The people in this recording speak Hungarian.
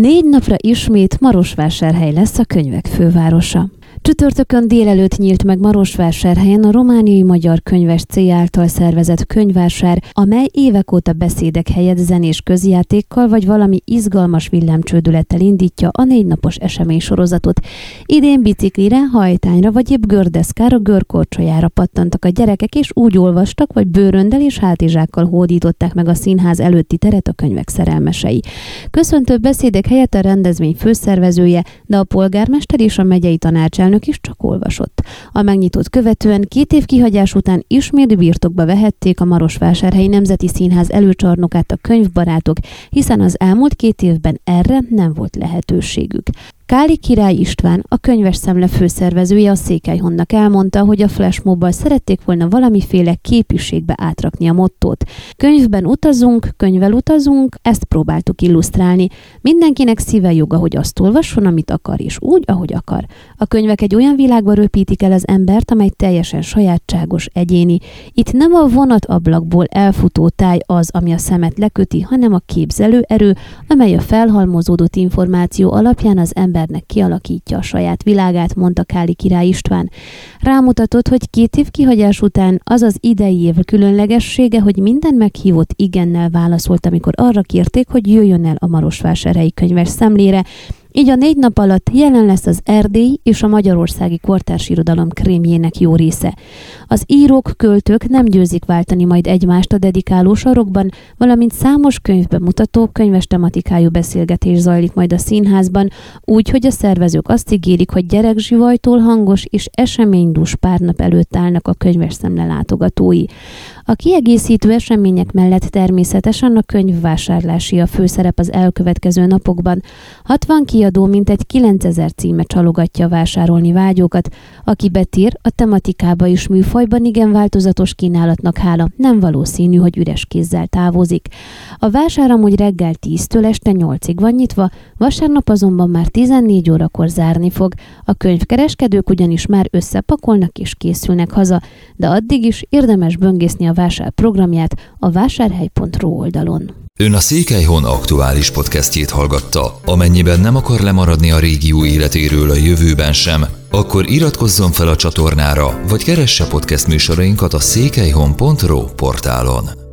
Négy napra ismét Marosvásárhely lesz a könyvek fővárosa. Csütörtökön délelőtt nyílt meg Marosvásárhelyen a romániai magyar könyves C által szervezett könyvvásár, amely évek óta beszédek helyett zenés közjátékkal vagy valami izgalmas villámcsődülettel indítja a négy napos esemény sorozatot. Idén biciklire, hajtányra vagy épp gördeszkára, görkorcsolyára pattantak a gyerekek, és úgy olvastak, vagy bőröndel és hátizsákkal hódították meg a színház előtti teret a könyvek szerelmesei. Köszöntő beszédek helyett a rendezvény főszervezője, de a polgármester és a megyei tanácselnök elnök is csak olvasott. A megnyitót követően két év kihagyás után ismét birtokba vehették a Marosvásárhelyi Nemzeti Színház előcsarnokát a könyvbarátok, hiszen az elmúlt két évben erre nem volt lehetőségük. Káli Király István, a könyves szemle főszervezője a Székelyhonnak elmondta, hogy a flashmobbal szerették volna valamiféle képűségbe átrakni a mottót. Könyvben utazunk, könyvvel utazunk, ezt próbáltuk illusztrálni. Mindenkinek szíve joga, hogy azt olvasson, amit akar, és úgy, ahogy akar. A könyvek egy olyan világba röpítik el az embert, amely teljesen sajátságos, egyéni. Itt nem a vonatablakból elfutó táj az, ami a szemet leköti, hanem a képzelő erő, amely a felhalmozódott információ alapján az ember embernek kialakítja a saját világát, mondta Káli király István. Rámutatott, hogy két év kihagyás után az az idei év különlegessége, hogy minden meghívott igennel válaszolt, amikor arra kérték, hogy jöjjön el a Marosvásárhelyi könyves szemlére, így a négy nap alatt jelen lesz az Erdély és a magyarországi kortárs irodalom krémjének jó része. Az írók, költők nem győzik váltani majd egymást a dedikáló sarokban, valamint számos könyvben mutató könyves tematikájú beszélgetés zajlik majd a színházban, úgy, hogy a szervezők azt ígérik, hogy gyerekzsivajtól hangos és eseménydús pár nap előtt állnak a könyves szemle látogatói. A kiegészítő események mellett természetesen a könyvvásárlási a főszerep az elkövetkező napokban. 60 kiadó mintegy 9000 címe csalogatja vásárolni vágyókat, aki betír, a tematikába is műfajban igen változatos kínálatnak hála, nem valószínű, hogy üres kézzel távozik. A vásár amúgy reggel 10-től este 8-ig van nyitva, vasárnap azonban már 14 órakor zárni fog. A könyvkereskedők ugyanis már összepakolnak és készülnek haza, de addig is érdemes böngészni a vásár programját a vásárhely.ro oldalon. Ön a Székelyhon aktuális podcastjét hallgatta. Amennyiben nem akar lemaradni a régió életéről a jövőben sem, akkor iratkozzon fel a csatornára, vagy keresse podcast műsorainkat a székelyhon.pro portálon.